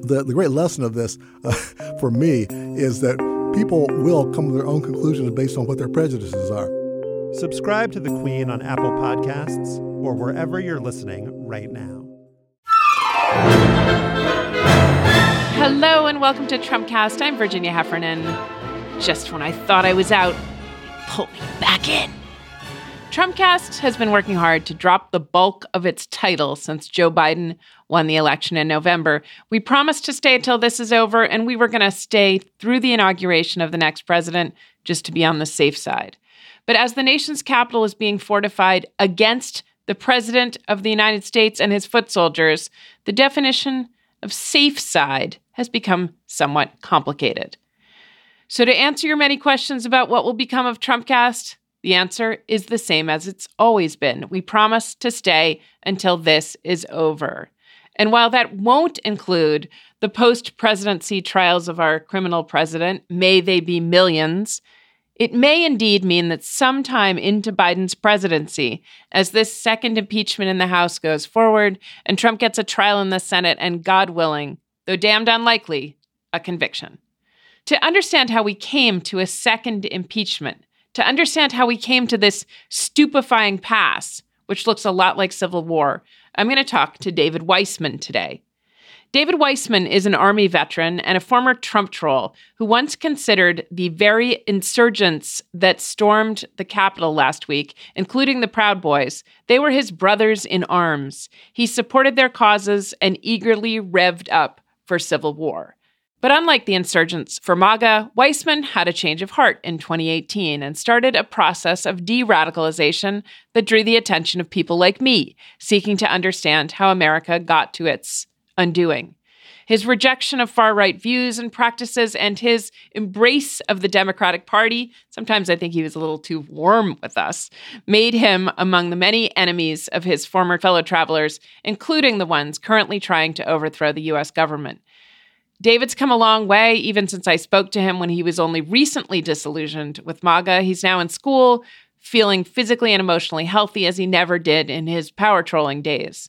The, the great lesson of this uh, for me is that people will come to their own conclusions based on what their prejudices are. Subscribe to The Queen on Apple Podcasts or wherever you're listening right now. Hello and welcome to Trumpcast. I'm Virginia Heffernan. Just when I thought I was out, pull me back in. Trumpcast has been working hard to drop the bulk of its title since Joe Biden won the election in November. We promised to stay until this is over, and we were going to stay through the inauguration of the next president just to be on the safe side. But as the nation's capital is being fortified against the president of the United States and his foot soldiers, the definition of safe side has become somewhat complicated. So, to answer your many questions about what will become of Trumpcast, the answer is the same as it's always been. We promise to stay until this is over. And while that won't include the post presidency trials of our criminal president, may they be millions, it may indeed mean that sometime into Biden's presidency, as this second impeachment in the House goes forward and Trump gets a trial in the Senate and, God willing, though damned unlikely, a conviction. To understand how we came to a second impeachment, to understand how we came to this stupefying pass, which looks a lot like civil war, I'm going to talk to David Weissman today. David Weissman is an Army veteran and a former Trump troll who once considered the very insurgents that stormed the Capitol last week, including the Proud Boys, they were his brothers in arms. He supported their causes and eagerly revved up for civil war. But unlike the insurgents for MAGA, Weissman had a change of heart in 2018 and started a process of de radicalization that drew the attention of people like me, seeking to understand how America got to its undoing. His rejection of far right views and practices and his embrace of the Democratic Party, sometimes I think he was a little too warm with us, made him among the many enemies of his former fellow travelers, including the ones currently trying to overthrow the US government. David's come a long way, even since I spoke to him when he was only recently disillusioned with MAGA. He's now in school, feeling physically and emotionally healthy as he never did in his power trolling days.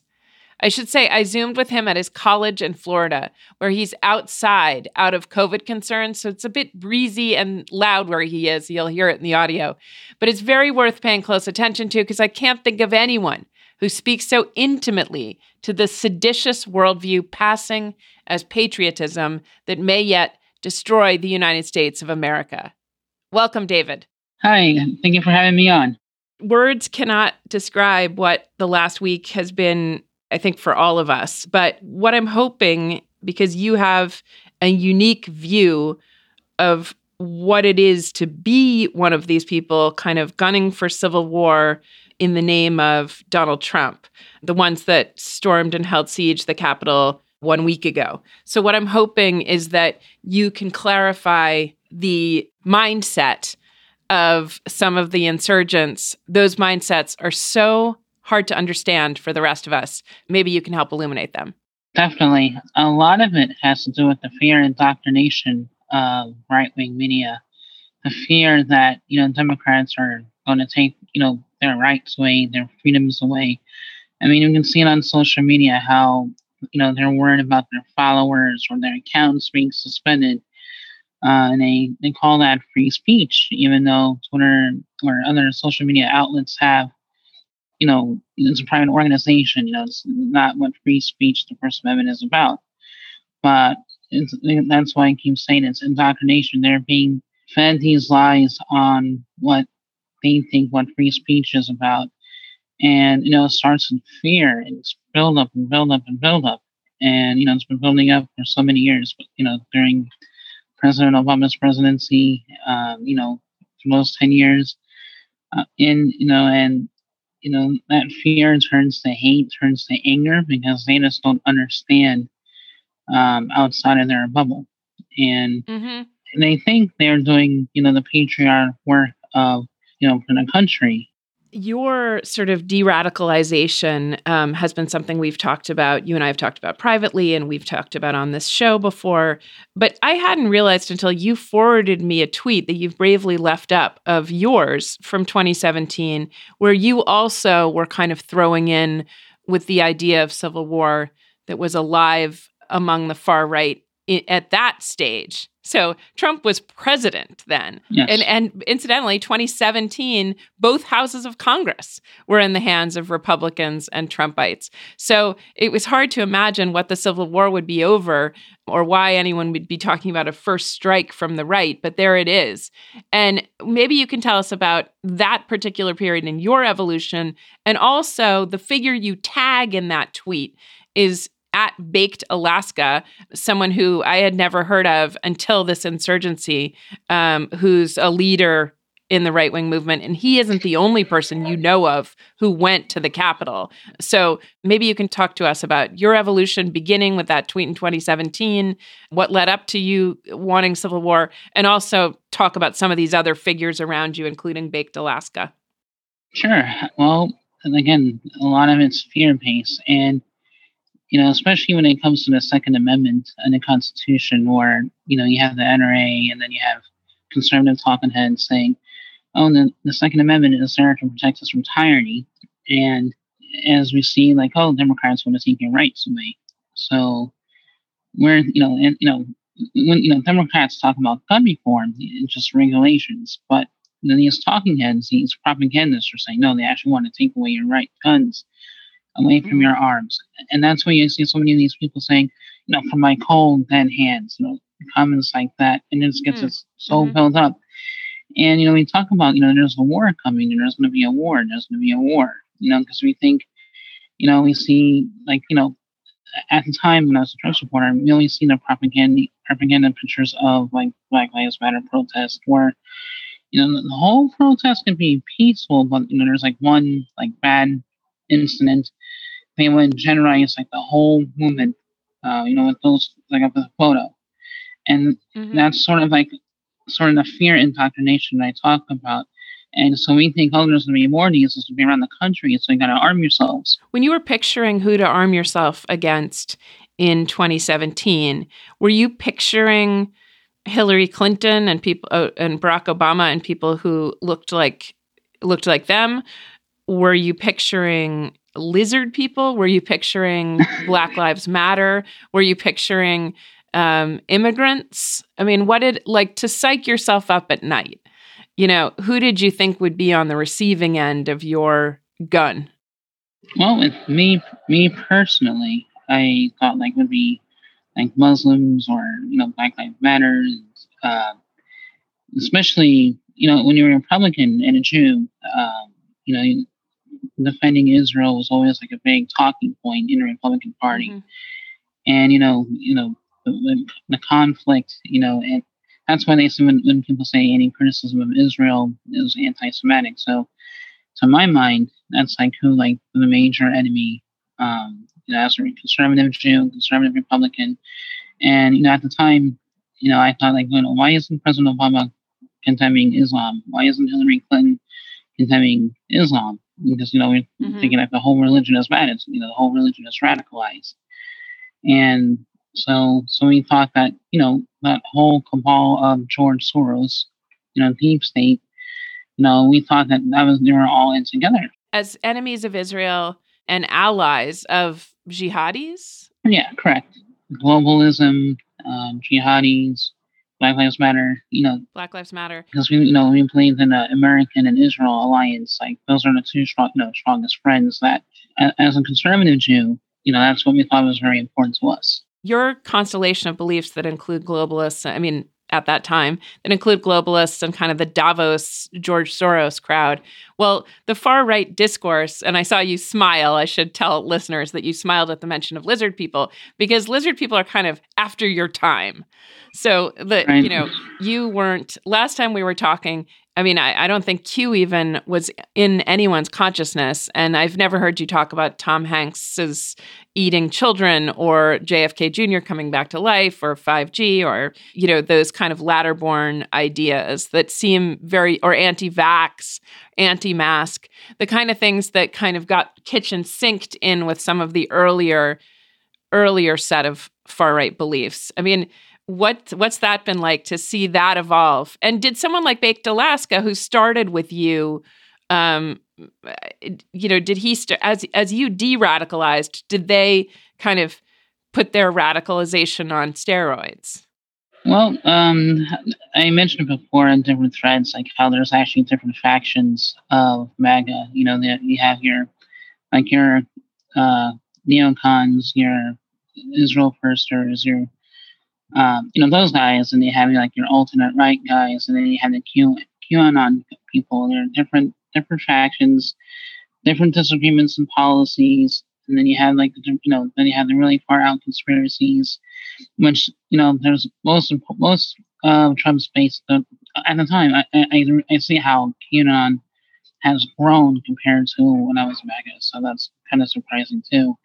I should say, I Zoomed with him at his college in Florida, where he's outside out of COVID concerns. So it's a bit breezy and loud where he is. You'll hear it in the audio. But it's very worth paying close attention to because I can't think of anyone who speaks so intimately to the seditious worldview passing as patriotism that may yet destroy the United States of America. Welcome, David. Hi, thank you for having me on. Words cannot describe what the last week has been, I think, for all of us. But what I'm hoping, because you have a unique view of what it is to be one of these people kind of gunning for civil war in the name of Donald Trump, the ones that stormed and held siege the Capitol one week ago. So, what I'm hoping is that you can clarify the mindset of some of the insurgents. Those mindsets are so hard to understand for the rest of us. Maybe you can help illuminate them. Definitely. A lot of it has to do with the fear indoctrination of right wing media. The fear that, you know, Democrats are going to take, you know, their rights away, their freedoms away. I mean, you can see it on social media how you know they're worried about their followers or their accounts being suspended, uh, and they they call that free speech, even though Twitter or other social media outlets have, you know, it's a private organization. You know, it's not what free speech, the First Amendment, is about. But that's why I keep saying it's indoctrination. They're being fed these lies on what they think what free speech is about. And, you know, it starts in fear and it's build up and build up and build up. And, you know, it's been building up for so many years, but, you know, during President Obama's presidency, um, you know, for those 10 years. Uh, and, you know, and, you know, that fear turns to hate, turns to anger because they just don't understand um, outside of their bubble, and Mm-hmm. they think they're doing, you know, the patriarch work of, you know, for a country. Your sort of de radicalization um, has been something we've talked about. You and I have talked about privately, and we've talked about on this show before. But I hadn't realized until you forwarded me a tweet that you've bravely left up of yours from 2017, where you also were kind of throwing in with the idea of civil war that was alive among the far right at that stage. So Trump was president then. Yes. And and incidentally, 2017, both houses of Congress were in the hands of Republicans and Trumpites. So it was hard to imagine what the Civil War would be over or why anyone would be talking about a first strike from the right, but there it is. And maybe you can tell us about that particular period in your evolution and also the figure you tag in that tweet is at Baked Alaska, someone who I had never heard of until this insurgency, um, who's a leader in the right wing movement. And he isn't the only person you know of who went to the Capitol. So maybe you can talk to us about your evolution, beginning with that tweet in 2017, what led up to you wanting civil war, and also talk about some of these other figures around you, including Baked Alaska. Sure. Well, again, a lot of it's fear based. And, you know, especially when it comes to the Second Amendment and the Constitution, where, you know, you have the NRA and then you have conservative talking heads saying, oh, the, the Second Amendment is there to protect us from tyranny. And as we see, like, oh, Democrats want to take your rights away. So we're, you know, and, you know, when, you know, Democrats talk about gun reform, it's just regulations, but then these talking heads, these propagandists are saying, no, they actually want to take away your right guns away from your arms. And that's when you see so many of these people saying, you know, from my cold dead hands, you know, comments like that. And it just gets Mm. us so Mhm. built up. And, you know, we talk about, you know, there's a war coming and there's going to be a war, and there's going to be a war, you know, because we think, you know, we see, like, you know, at the time when I was a Trump supporter, we only seen the propaganda propaganda pictures of like Black Lives Matter protests where you know, the, the whole protest can be peaceful, but you know, there's like one like bad incident. They would generalize like the whole movement, uh, you know, with those like up a photo, and Mhm. that's sort of like sort of the fear indoctrination that I talk about. And so we think, oh, there's gonna be more of these. There's gonna be around the country, so you gotta arm yourselves. When you were picturing who to arm yourself against in 2017, were you picturing Hillary Clinton and people uh, and Barack Obama and people who looked like looked like them? Were you picturing lizard people? Were you picturing Black Lives Matter? Were you picturing um, immigrants? I mean, what did like to psych yourself up at night? You know, who did you think would be on the receiving end of your gun? Well, with me, me personally, I thought like would be like Muslims or you know Black Lives Matter, uh, especially you know when you're a Republican and a Jew, um, you know defending Israel was always like a big talking point in the Republican Party, Mhm. and you know you know the, the, conflict, you know, and that's why they say when, when people say any criticism of Israel is anti-Semitic. So to my mind, that's like who like the major enemy. Um, you know, as a conservative Jew, conservative Republican, and you know, at the time, you know, I thought like, you know, why isn't President Obama condemning Islam? Why isn't Hillary Clinton condemning Islam? Because you know, we're Mhm. thinking that the whole religion is bad. It's you know, the whole religion is radicalized, and so so we thought that you know that whole cabal of George Soros, you know, deep state. You know, we thought that that was they were all in together. as enemies of Israel and allies of jihadis? Yeah, correct. Globalism, um, jihadis, Black Lives Matter. You know, Black Lives Matter. because we, you know, we believe in the American and Israel alliance. Like those are the two strong, you know, strongest friends. That, as a conservative Jew, you know, that's what we thought was very important to us. Your constellation of beliefs that include globalists, I mean, at that time, that include globalists and kind of the Davos George Soros crowd. Well, the far right discourse, and I saw you smile. I should tell listeners that you smiled at the mention of lizard people because lizard people are kind of after your time. So the Right. you know you weren't last time we were talking. I mean, I, I, don't think Q even was in anyone's consciousness. And I've never heard you talk about Tom Hanks's eating children or JFK Jr. coming back to life or 5G or, you know, those kind of latter born ideas that seem very, or anti vax, anti mask, the kind of things that kind of got kitchen sinked in with some of the earlier, earlier set of far right beliefs. I mean, what what's that been like to see that evolve? And did someone like Baked Alaska, who started with you, um, you know, did he st- as as you de-radicalized? Did they kind of put their radicalization on steroids? Well, um, I mentioned before in different threads, like how there's actually different factions of MAGA. You know, that you have your like your uh, neocons, your Israel firsters, your um, you know, those guys, and they have like your alternate right guys, and then you have the Q QAnon people. There are different different factions, different disagreements and policies, and then you have like the you know then you have the really far out conspiracies, which you know there's most most of Trump's base uh, at the time. I, I I see how QAnon has grown compared to when I was MAGA, so that's kind of surprising too.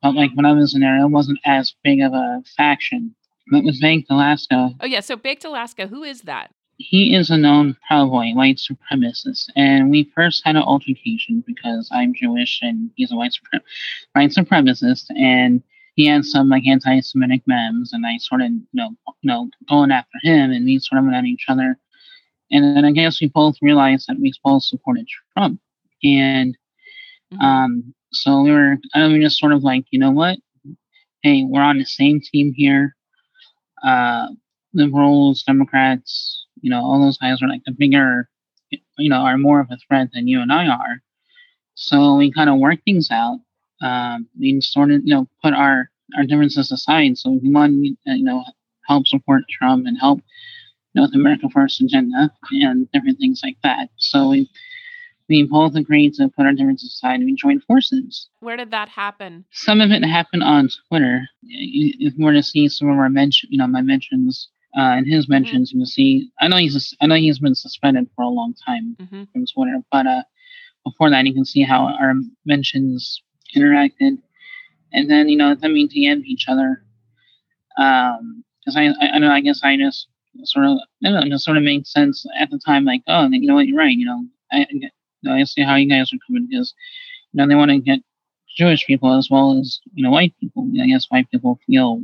But like when I was in there, it wasn't as big of a faction but was Baked Alaska. Oh, yeah. So Baked Alaska, who is that? He is a known Proud Boy, white supremacist. And we first had an altercation because I'm Jewish and he's a white, suprem- white supremacist. And he had some like anti-Semitic memes, and I sort of, you know, you know, going after him, and we sort of went at each other. And then I guess we both realized that we both supported Trump, and mm-hmm. um, so we were, I mean, just sort of like, you know what? Hey, we're on the same team here uh, liberals, Democrats, you know, all those guys are like the bigger, you know, are more of a threat than you and I are. So we kind of work things out. Um, we sort of, you know, put our our differences aside. So we want, you know, help support Trump and help, you know, the America First agenda and different things like that. So we we both agreed to put our differences aside and we joined forces. Where did that happen? Some of it happened on Twitter. If you were to see some of our mention, you know, my mentions uh, and his mm-hmm. mentions, mm-hmm. you'll see. I know he's I know he's been suspended for a long time mm-hmm. from Twitter, but uh, before that, you can see how our mentions interacted, and then you know them DM'd each other. Um, because I, I I know I guess I just sort of I don't know, sort of made sense at the time. Like, oh, you know what, you're right. You know, I I see how you guys are coming because you know they want to get Jewish people as well as you know white people. I guess white people feel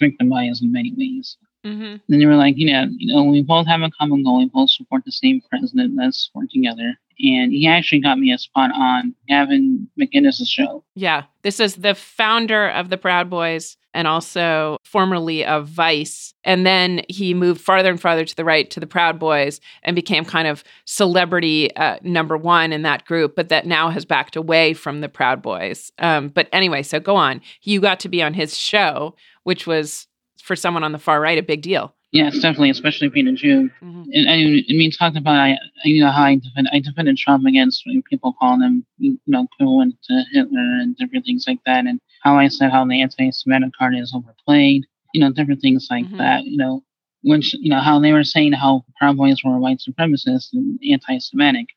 victimized in many ways. Mm-hmm. Then they were like, you know, you know, we both have a common goal. We both support the same president. Let's work together and he actually got me a spot on Gavin McInnes' show. Yeah, this is the founder of the Proud Boys and also formerly of Vice. And then he moved farther and farther to the right to the Proud Boys and became kind of celebrity uh, number one in that group, but that now has backed away from the Proud Boys. Um, but anyway, so go on. You got to be on his show, which was for someone on the far right a big deal. Yes, definitely, especially being a Jew. Mm-hmm. And, I mean, talking about I, you know how I, defend, I defended Trump against people calling him, you know, equivalent to Hitler and different things like that, and how I said how the anti-Semitic card is overplayed, you know, different things like mm-hmm. that. You know, which you know how they were saying how Proud Boys were white supremacists and anti-Semitic,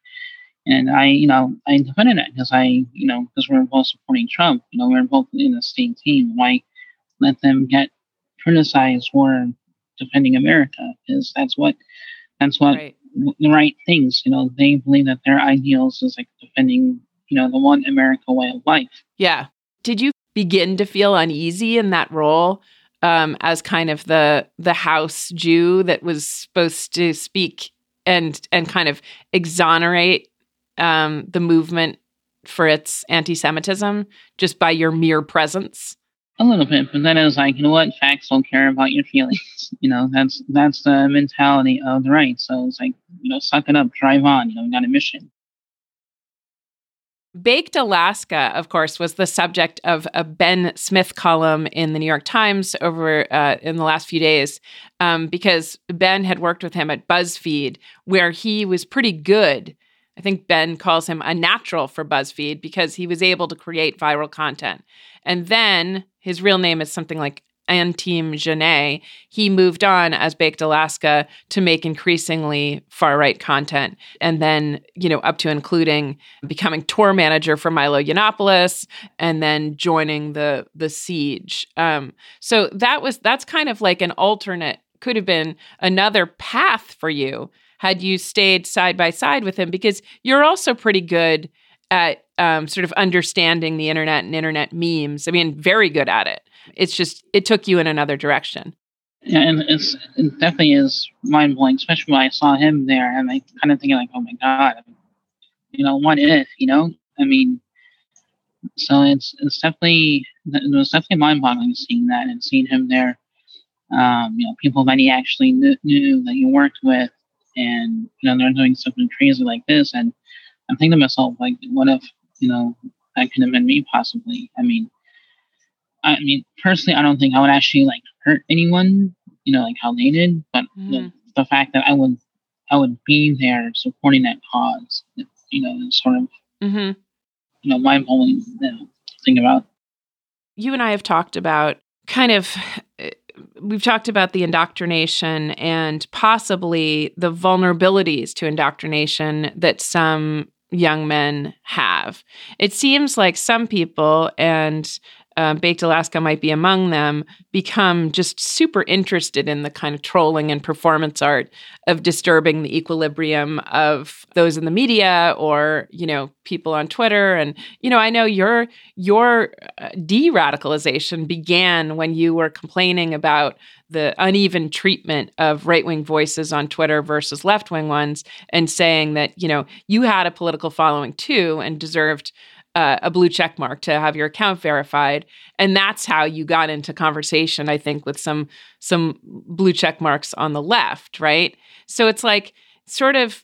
and I, you know, I defended it because I, you know, because we are both supporting Trump. You know, we are both in the same team. Why let them get criticized for defending America because that's what that's what right. the right things. You know, they believe that their ideals is like defending you know the one America way of life. Yeah. Did you begin to feel uneasy in that role um, as kind of the the house Jew that was supposed to speak and and kind of exonerate um, the movement for its anti-Semitism just by your mere presence? A little bit, but then it was like, you know what? Facts don't care about your feelings. You know, that's that's the mentality of the right. So it's like, you know, suck it up, drive on. You know, we got a mission. Baked Alaska, of course, was the subject of a Ben Smith column in the New York Times over uh, in the last few days, um, because Ben had worked with him at BuzzFeed, where he was pretty good. I think Ben calls him a natural for BuzzFeed because he was able to create viral content. And then his real name is something like Anthime Gionet, he moved on as Baked Alaska to make increasingly far right content. And then, you know, up to including becoming tour manager for Milo Yiannopoulos and then joining the the siege. Um, so that was that's kind of like an alternate, could have been another path for you had you stayed side by side with him because you're also pretty good at um, sort of understanding the internet and internet memes. I mean, very good at it. It's just it took you in another direction. Yeah, and it's it definitely is mind blowing, especially when I saw him there, and I kind of thinking like, oh my god, you know, what if, you know? I mean, so it's it's definitely it was definitely mind boggling seeing that and seeing him there. Um, you know, people that he actually knew, knew that he worked with, and you know, they're doing something crazy like this, and I'm thinking to myself, like, what if, you know, that could have been me possibly? I mean, I mean, personally, I don't think I would actually like hurt anyone, you know, like how they did, but mm-hmm. the, the, fact that I would, I would be there supporting that cause, you know, is sort of, mm-hmm. you know, mind blowing you know, think about. You and I have talked about kind of we've talked about the indoctrination and possibly the vulnerabilities to indoctrination that some young men have. It seems like some people, and uh, Baked Alaska might be among them, become just super interested in the kind of trolling and performance art of disturbing the equilibrium of those in the media or you know people on Twitter. And you know, I know your your uh, de-radicalization began when you were complaining about the uneven treatment of right wing voices on Twitter versus left wing ones, and saying that you know you had a political following too and deserved uh, a blue check mark to have your account verified. And that's how you got into conversation i think with some some blue check marks on the left right? So it's like sort of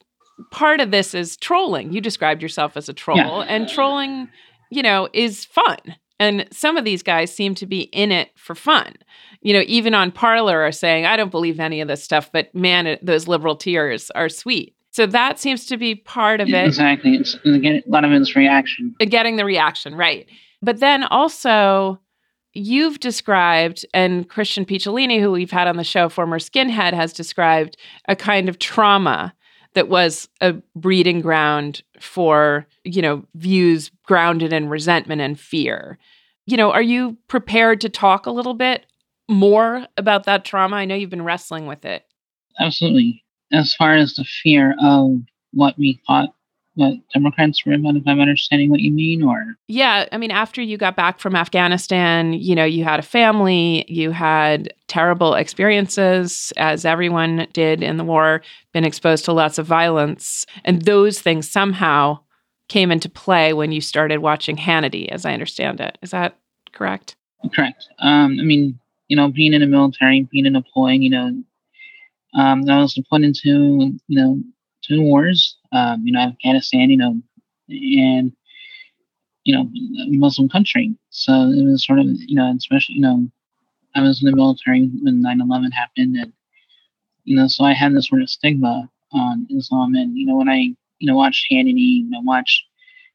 part of this is trolling. You described yourself as a troll yeah. and trolling you know is fun and some of these guys seem to be in it for fun you know even on Parler are saying i don't believe any of this stuff but man it, those liberal tears are sweet so that seems to be part of it. Exactly. It's a lot of it's reaction. Uh, getting the reaction, right. But then also, you've described, and Christian Picciolini, who we've had on the show, former skinhead, has described a kind of trauma that was a breeding ground for, you know, views grounded in resentment and fear. You know, are you prepared to talk a little bit more about that trauma? I know you've been wrestling with it. Absolutely as far as the fear of what we thought what Democrats were about, if I'm understanding what you mean, or yeah, I mean, after you got back from Afghanistan, you know, you had a family, you had terrible experiences, as everyone did in the war, been exposed to lots of violence, and those things somehow came into play when you started watching Hannity, as I understand it. Is that correct? Correct. Um, I mean, you know, being in the military, being in a deploying, you know, um, I was put into, you know, two wars, um, you know, Afghanistan, you know, and, you know, Muslim country. So it was sort of, you know, especially, you know, I was in the military when 9 11 happened. And, you know, so I had this sort of stigma on Islam. And, you know, when I, you know, watched Hannity, you know, watch,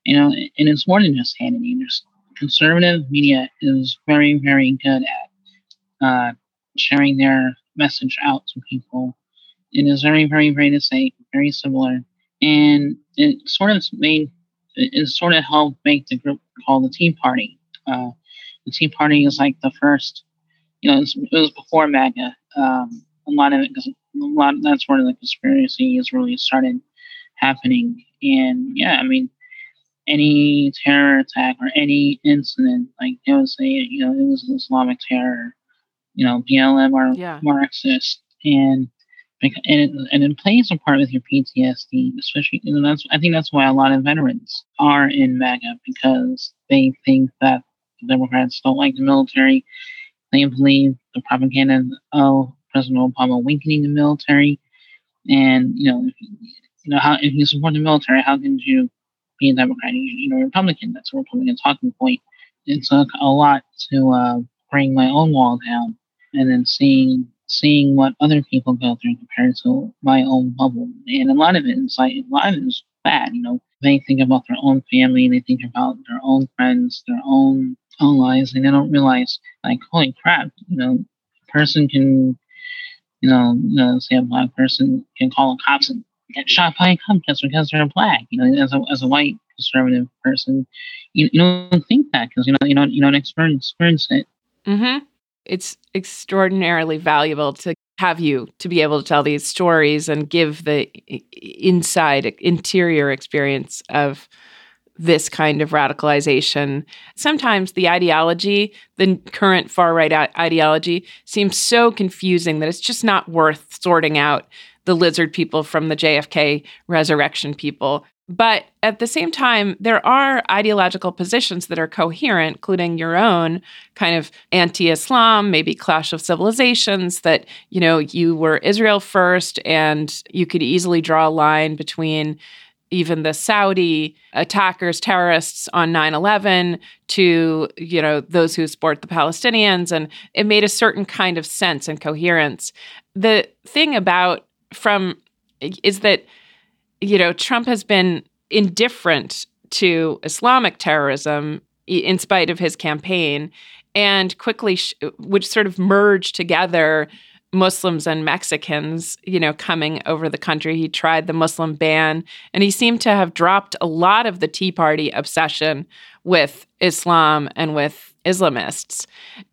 you know, and it's more than just Hannity. There's conservative media is very, very good at uh, sharing their message out to people. It is very, very, very the same, very similar. And it sort of made, it sort of helped make the group called the Tea Party. Uh, the Tea Party is like the first, you know, it was before MAGA. Um, a lot of it, because a lot, that's where the conspiracy is really started happening. And yeah, I mean, any terror attack or any incident, like they would say, you know, it was Islamic terror you know, BLM or yeah. Marxist, and and it, and it plays a part with your PTSD, especially. You know, that's I think that's why a lot of veterans are in MAGA because they think that the Democrats don't like the military. They believe the propaganda of President Obama weakening the military, and you know, if, you know how if you support the military, how can you be a Democrat? You, know, Republican. That's a Republican talking point. It took a lot to uh, bring my own wall down and then seeing seeing what other people go through compared to my own bubble. And a lot of it is like a lot of it is bad, you know. They think about their own family, they think about their own friends, their own own lives, and they don't realize, like, holy crap, you know, a person can, you know, you know, say a black person can call the cops and get shot by a cop just because they're black. You know, as a as a white conservative person, you, you don't think that because you know you don't you don't experience experience it. Mm-hmm. It's extraordinarily valuable to have you to be able to tell these stories and give the inside interior experience of this kind of radicalization. Sometimes the ideology, the current far right ideology, seems so confusing that it's just not worth sorting out the lizard people from the JFK resurrection people. But at the same time, there are ideological positions that are coherent, including your own kind of anti Islam, maybe clash of civilizations, that, you know, you were Israel first and you could easily draw a line between even the Saudi attackers, terrorists on 9 11 to, you know, those who support the Palestinians. And it made a certain kind of sense and coherence. The thing about from is that you know Trump has been indifferent to Islamic terrorism in spite of his campaign and quickly sh- would sort of merge together Muslims and Mexicans, you know, coming over the country. He tried the Muslim ban and he seemed to have dropped a lot of the Tea Party obsession with Islam and with Islamists.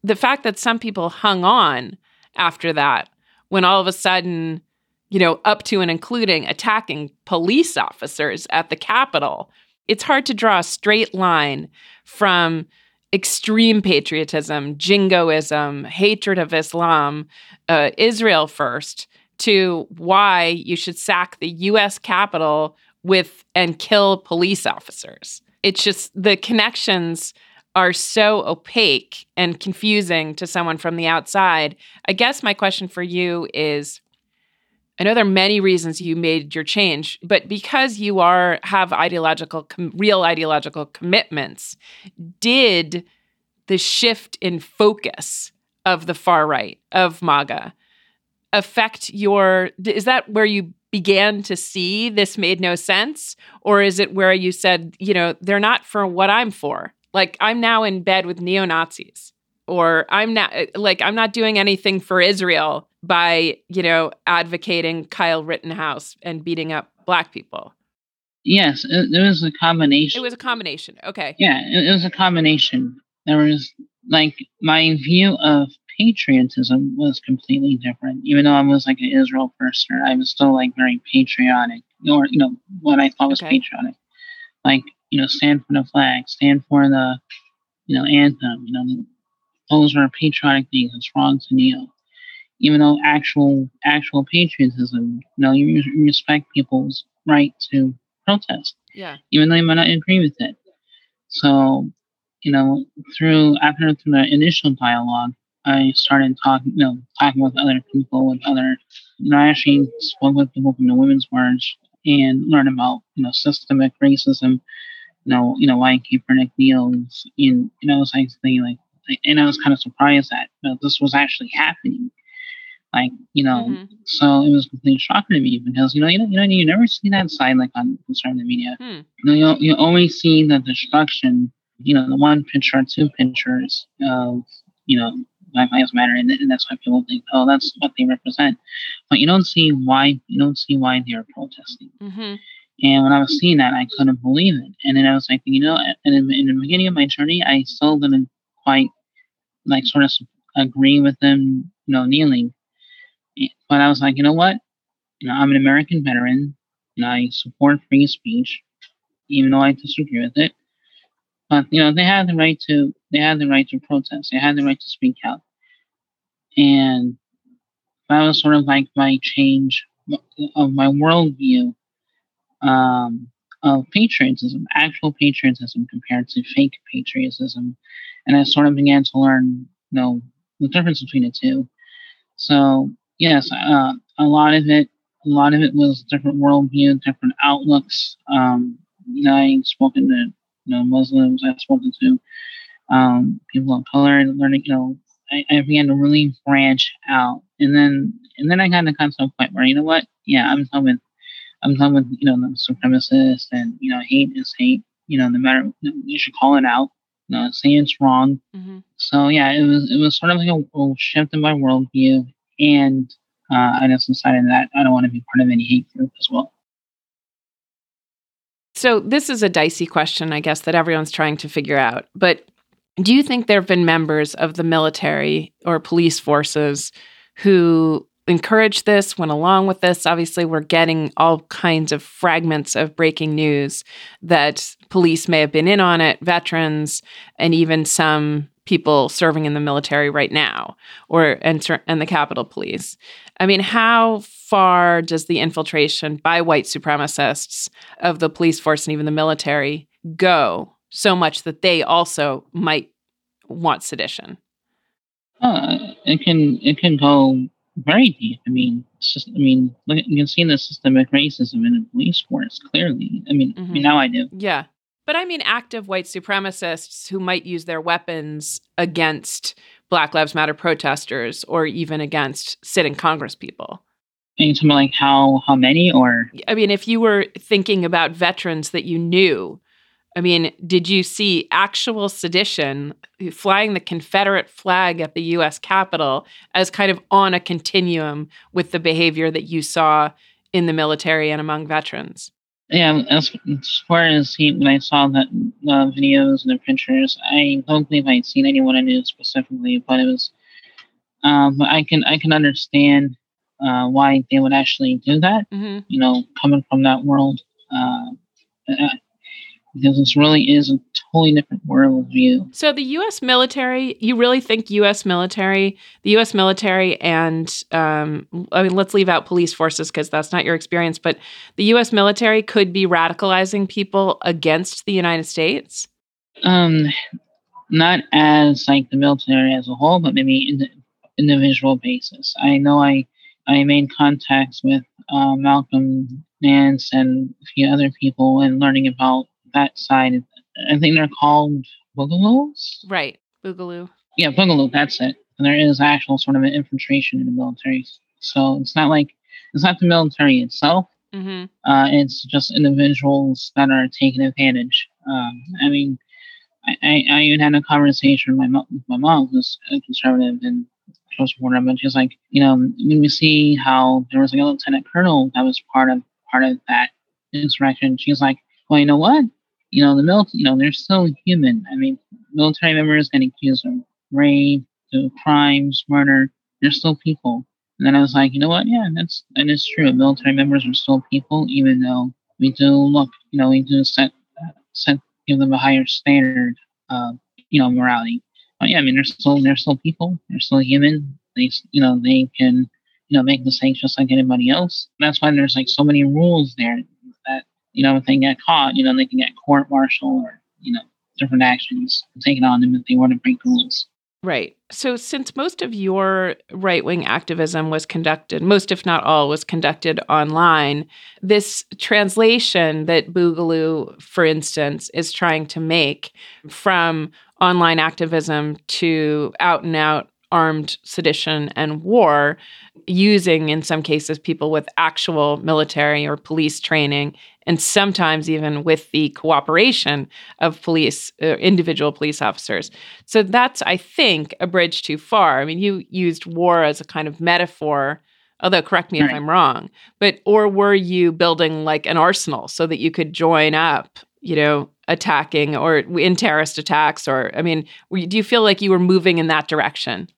The fact that some people hung on after that when all of a sudden you know, up to and including attacking police officers at the Capitol. It's hard to draw a straight line from extreme patriotism, jingoism, hatred of Islam, uh, Israel first, to why you should sack the US Capitol with and kill police officers. It's just the connections are so opaque and confusing to someone from the outside. I guess my question for you is I know there are many reasons you made your change, but because you are have ideological com- real ideological commitments, did the shift in focus of the far right of MAGA affect your is that where you began to see this made no sense or is it where you said, you know, they're not for what I'm for? Like I'm now in bed with neo-Nazis or I'm not eh, like I'm not doing anything for Israel by, you know, advocating Kyle Rittenhouse and beating up black people. Yes, it, it was a combination. It was a combination. Okay. Yeah, it, it was a combination. There was like my view of patriotism was completely different. Even though I was like an Israel person, I was still like very patriotic, or you know what I thought was okay. patriotic. Like you know, stand for the flag, stand for the you know anthem. You know, those are patriotic things. It's wrong to kneel even though actual actual patriotism, you know, you respect people's right to protest. Yeah. Even though you might not agree with it. So, you know, through after through the initial dialogue, I started talking, you know, talking with other people, with other, you know, I actually spoke with people from the Women's March and learned about, you know, systemic racism. You know, you know, why Kaepernick kneels in, you know, I was like thinking like, and I was kind of surprised that you know, this was actually happening like, you know, mm-hmm. so it was completely shocking to me because, you know, you know, you know, you never see that side like on conservative media. Hmm. You know, you, you always see the destruction, you know, the one picture or two pictures of, you know, Black Lives Matter, and, and that's why people think, oh, that's what they represent. But you don't see why, you don't see why they're protesting. Mm-hmm. And when I was seeing that, I couldn't believe it. And then I was like, you know, and in, in the beginning of my journey, I still didn't quite like sort of agree with them, you know, kneeling. But I was like, you know what? You know, I'm an American veteran, and I support free speech, even though I disagree with it. But you know, they had the right to they had the right to protest. They had the right to speak out, and that was sort of like my change of my worldview um, of patriotism, actual patriotism compared to fake patriotism, and I sort of began to learn, you know, the difference between the two. So yes, uh, a lot of it, a lot of it was different worldview, different outlooks. Um, you know, I've spoken to you know Muslims, I've spoken to um, people of color, and learning. You know, I, I began to really branch out, and then and then I kind of got to a point where you know what, yeah, I'm done with, I'm with you know the supremacists, and you know, hate is hate. You know, no matter you should call it out. you know say it's wrong. Mm-hmm. So yeah, it was it was sort of like a, a shift in my worldview, and uh, I side decided that I don't want to be part of any hate group as well. So this is a dicey question, I guess, that everyone's trying to figure out. But do you think there have been members of the military or police forces who encouraged this, went along with this? Obviously, we're getting all kinds of fragments of breaking news that police may have been in on it, veterans, and even some people serving in the military right now or and, and the Capitol Police. I mean, how far does the infiltration by white supremacists of the police force and even the military go so much that they also might want sedition? Uh, it can it can go very deep. I mean, just, I mean, you can see the systemic racism in the police force clearly. I mean, mm-hmm. I mean, mm-hmm. now I do. Yeah, but I mean active white supremacists who might use their weapons against Black Lives Matter protesters or even against sitting Congress people. And you like how how many or I mean, if you were thinking about veterans that you knew, I mean, did you see actual sedition flying the Confederate flag at the US Capitol as kind of on a continuum with the behavior that you saw in the military and among veterans? Yeah, as, as far as he, when I saw that uh, videos and the pictures, I don't believe I'd seen anyone I knew specifically, but it was. Um, I can I can understand uh, why they would actually do that. Mm-hmm. You know, coming from that world. Uh, because this really is a totally different worldview. So the U.S. military, you really think U.S. military, the U.S. military, and um, I mean, let's leave out police forces because that's not your experience, but the U.S. military could be radicalizing people against the United States. Um, not as like the military as a whole, but maybe in the individual basis. I know I I made contacts with uh, Malcolm Nance and a few other people and learning about that side. I think they're called boogaloos. Right, boogaloo. Yeah, boogaloo. That's it. And there is actual sort of an infiltration in the military. So it's not like it's not the military itself. Mm-hmm. Uh, it's just individuals that are taking advantage. Um, I mean, I, I, I, even had a conversation with my mom, my mom who's a conservative and close supporter, but she's like, you know, when we see how there was like a lieutenant colonel that was part of part of that insurrection, she's like, well, you know what? You know, the military, you know, they're still human. I mean, military members get accused of rape, crimes, murder. They're still people. And then I was like, you know what? Yeah, that's that is true. Military members are still people, even though we do look, you know, we do set set give them a higher standard of, you know, morality. But yeah, I mean, they're still they're still people. They're still human. They, you know, they can, you know, make mistakes just like anybody else. That's why there's like so many rules there you know, if they get caught, you know, they can get court martial or, you know, different actions taken on them if they want to break rules. Right. So, since most of your right wing activism was conducted, most if not all, was conducted online, this translation that Boogaloo, for instance, is trying to make from online activism to out and out armed sedition and war, using in some cases people with actual military or police training, and sometimes even with the cooperation of police, uh, individual police officers. So that's, I think, a bridge too far. I mean, you used war as a kind of metaphor. Although, correct me right. if I'm wrong, but or were you building like an arsenal so that you could join up you know, attacking or in terrorist attacks? Or, I mean, do you feel like you were moving in that direction?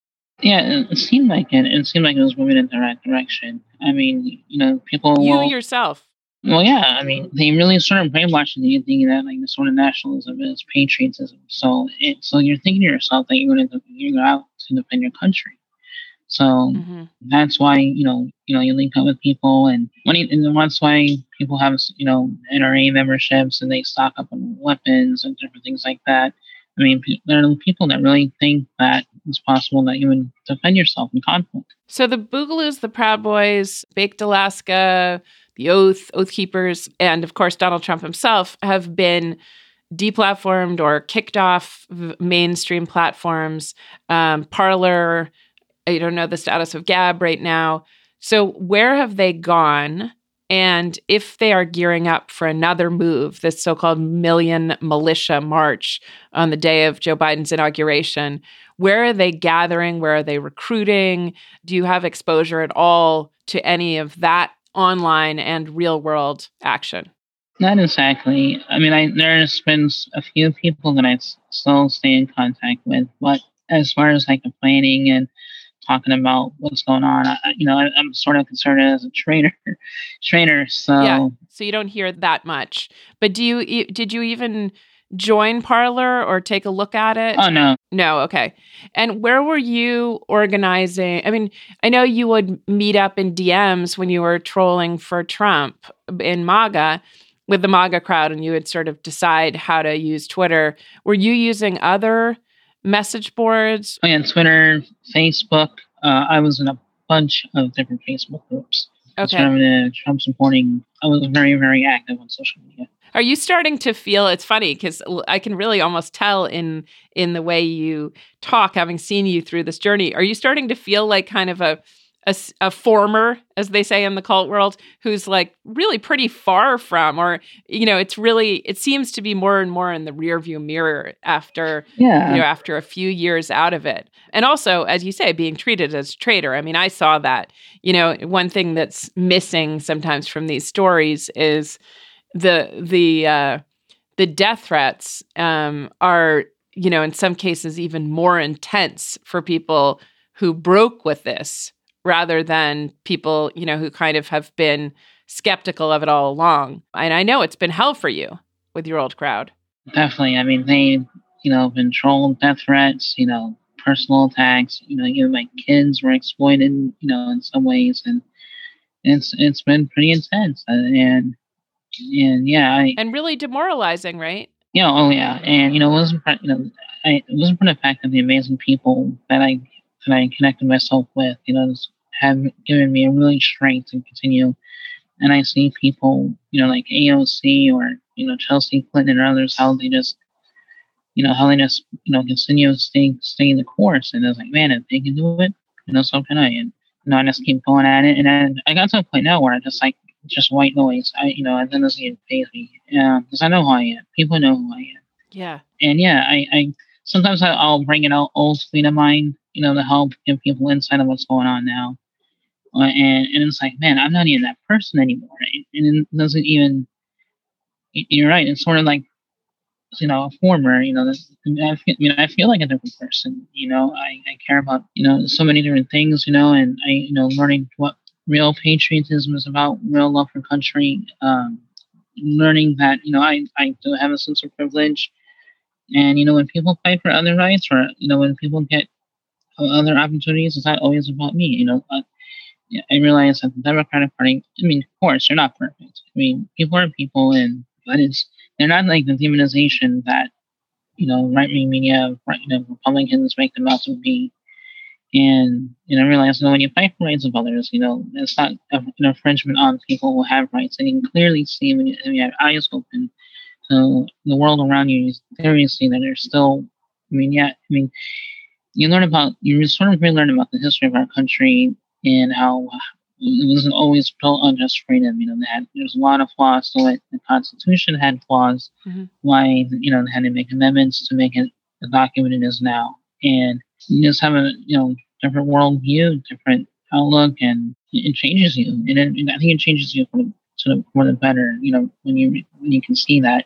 Yeah, it seemed like it. It seemed like it was moving in the right direction. I mean, you know, people. You will, yourself. Well, yeah. I mean, they really sort of brainwashed you thinking that like the sort of nationalism is patriotism. So, it, so you're thinking to yourself that you're going to you're going out to defend your country. So mm-hmm. that's why you know you know you link up with people, and when you, and that's why people have you know NRA memberships and they stock up on weapons and different things like that. I mean, there are people that really think that it's possible that you would defend yourself in conflict. So the Boogaloos, the Proud Boys, Baked Alaska, the Oath, Oath Keepers, and of course Donald Trump himself have been deplatformed or kicked off mainstream platforms. Um, Parler, I don't know the status of Gab right now. So where have they gone? And if they are gearing up for another move, this so called million militia march on the day of Joe Biden's inauguration, where are they gathering? Where are they recruiting? Do you have exposure at all to any of that online and real world action? Not exactly. I mean, I, there's been a few people that I still stay in contact with, but as far as like the planning and talking about what's going on. I, you know, I, am sort of concerned as a trainer, trainer. So yeah, so you don't hear that much. But do you? Did you even join Parler or take a look at it? Oh no, no. Okay. And where were you organizing? I mean, I know you would meet up in DMs when you were trolling for Trump in MAGA with the MAGA crowd, and you would sort of decide how to use Twitter. Were you using other message boards? Oh, yeah, Twitter, Facebook. Uh, I was in a bunch of different Facebook groups. Okay. Conservative, Trump supporting. I was very, very active on social media. Are you starting to feel it's funny because I can really almost tell in in the way you talk, having seen you through this journey. Are you starting to feel like kind of a a, a, former, as they say in the cult world, who's like really pretty far from, or you know, it's really it seems to be more and more in the rearview mirror after yeah. you know after a few years out of it, and also as you say, being treated as a traitor. I mean, I saw that. You know, one thing that's missing sometimes from these stories is the the uh, the death threats um, are you know in some cases even more intense for people who broke with this rather than people, you know, who kind of have been skeptical of it all along. And I know it's been hell for you with your old crowd. Definitely. I mean, they, you know, been trolled, death threats, you know, personal attacks. You know, even my kids were exploited, you know, in some ways, and it's it's been pretty intense. Uh, and and yeah, I, and really demoralizing, right? Yeah. You know, oh yeah. And you know, it wasn't you know, I it wasn't for the fact of the amazing people that I that I connected myself with, you know, have given me a really strength to continue. And I see people, you know, like AOC or, you know, Chelsea Clinton and others, how they just, you know, how they just, you know, continue staying, staying the course. And I was like, man, if they can do it, you know, so can I. And, you know, I just keep going at it. And then I got to a point now where I just like, just white noise. I, you know, and then doesn't even faze me. Yeah, because I know who I am. People know who I am. Yeah. And yeah, I, I sometimes I, will bring an old tweet of mine you know, to help give people insight on what's going on now. Uh, and and it's like, man, I'm not even that person anymore. And it doesn't even. You're right. It's sort of like, you know, a former. You know, I feel, you know, I feel like a different person. You know, I, I care about you know so many different things. You know, and I you know learning what real patriotism is about, real love for country. Um, learning that you know I I do have a sense of privilege, and you know when people fight for other rights, or you know when people get other opportunities. It's not always about me. You know, uh, I realize that the Democratic Party. I mean, of course, they're not perfect. I mean, people are people, and but it's they're not like the demonization that you know right wing media, right, you know, Republicans make them out to be. And you know, I realize you know, when you fight for rights of others, you know, it's not an infringement on people who have rights. And you can clearly see when you, when you have eyes open the world around you, you clearly see that there's still. I mean, yeah, I mean, you learn about you sort of relearn about the history of our country and how it wasn't always built on just freedom. You know, they had there's a lot of flaws to it. The Constitution had flaws. Mm-hmm. Why you know they had to make amendments to make it the document it is now, and you just have a you know different worldview, different outlook, and it changes you. And, it, and I think it changes you for the, the, for the better. You know, when you when you can see that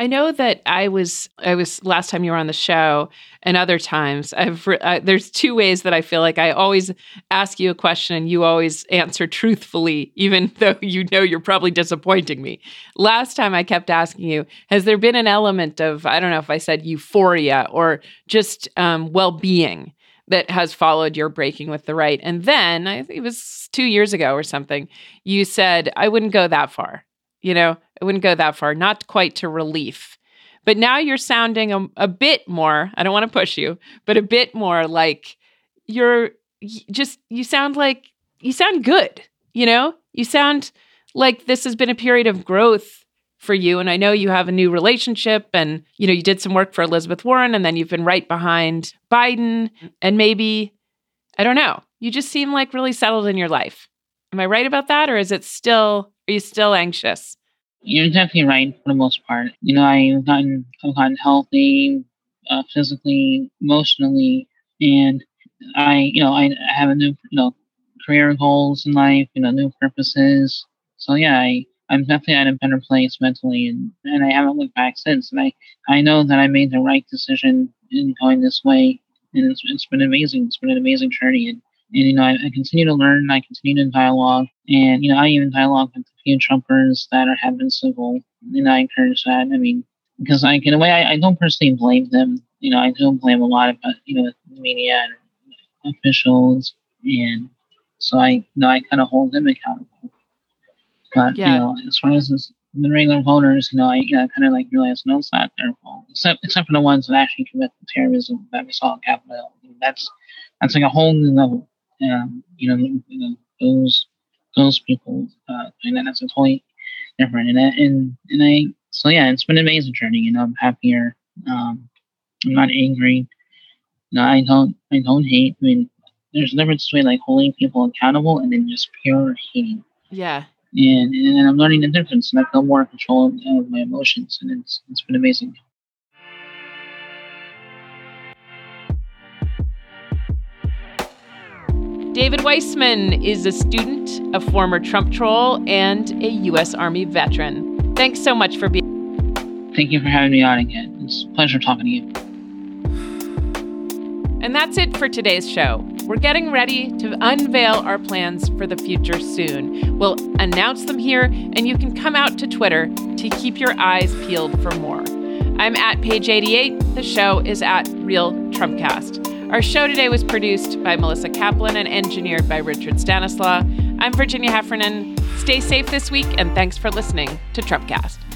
I know that I was I was last time you were on the show and other times I've uh, there's two ways that I feel like I always ask you a question and you always answer truthfully even though you know you're probably disappointing me. Last time I kept asking you has there been an element of I don't know if I said euphoria or just um, well-being that has followed your breaking with the right and then I it was 2 years ago or something you said I wouldn't go that far. You know, I wouldn't go that far, not quite to relief. But now you're sounding a, a bit more, I don't want to push you, but a bit more like you're just, you sound like, you sound good, you know? You sound like this has been a period of growth for you. And I know you have a new relationship and, you know, you did some work for Elizabeth Warren and then you've been right behind Biden. And maybe, I don't know, you just seem like really settled in your life. Am I right about that? Or is it still Are you still anxious? You're definitely right for the most part. You know, I've gotten, I've gotten healthy, uh, physically, emotionally, and I, you know, I have a new, you know, career goals in life, you know, new purposes. So yeah, I, I'm definitely at a better place mentally, and, and I haven't looked back since. And I, I know that I made the right decision in going this way, and it's, it's been amazing. It's been an amazing journey, and and you know, I, I continue to learn. I continue to dialogue, and you know, I even dialogue with a few Trumpers that are, have been civil, and I encourage that. I mean, because I, in a way, I, I don't personally blame them. You know, I don't blame a lot of uh, you know the media and officials, and so I, you know, I kind of hold them accountable. But Yeah. you know, as far as this, the regular voters, you know, I, you know, kind of like realize no, it's not their fault, except except for the ones that actually commit the terrorism that we saw in Capitol Hill. That's that's like a whole new level. Um, you know, you know, those those people, uh, and then that's a totally different. And I- and and I, so yeah, it's been an amazing journey. You know, I'm happier. Um, I'm not angry. No, I don't. I don't hate. I mean, there's a difference between like holding people accountable and then just pure hating. Yeah. And and I'm learning the difference, and I feel more in control of, of my emotions, and it's it's been amazing. David Weissman is a student, a former Trump troll, and a U.S. Army veteran. Thanks so much for being. Thank you for having me on again. It's a pleasure talking to you. And that's it for today's show. We're getting ready to unveil our plans for the future soon. We'll announce them here, and you can come out to Twitter to keep your eyes peeled for more. I'm at page 88. The show is at Real Trumpcast. Our show today was produced by Melissa Kaplan and engineered by Richard Stanislaw. I'm Virginia Heffernan. Stay safe this week, and thanks for listening to Trumpcast.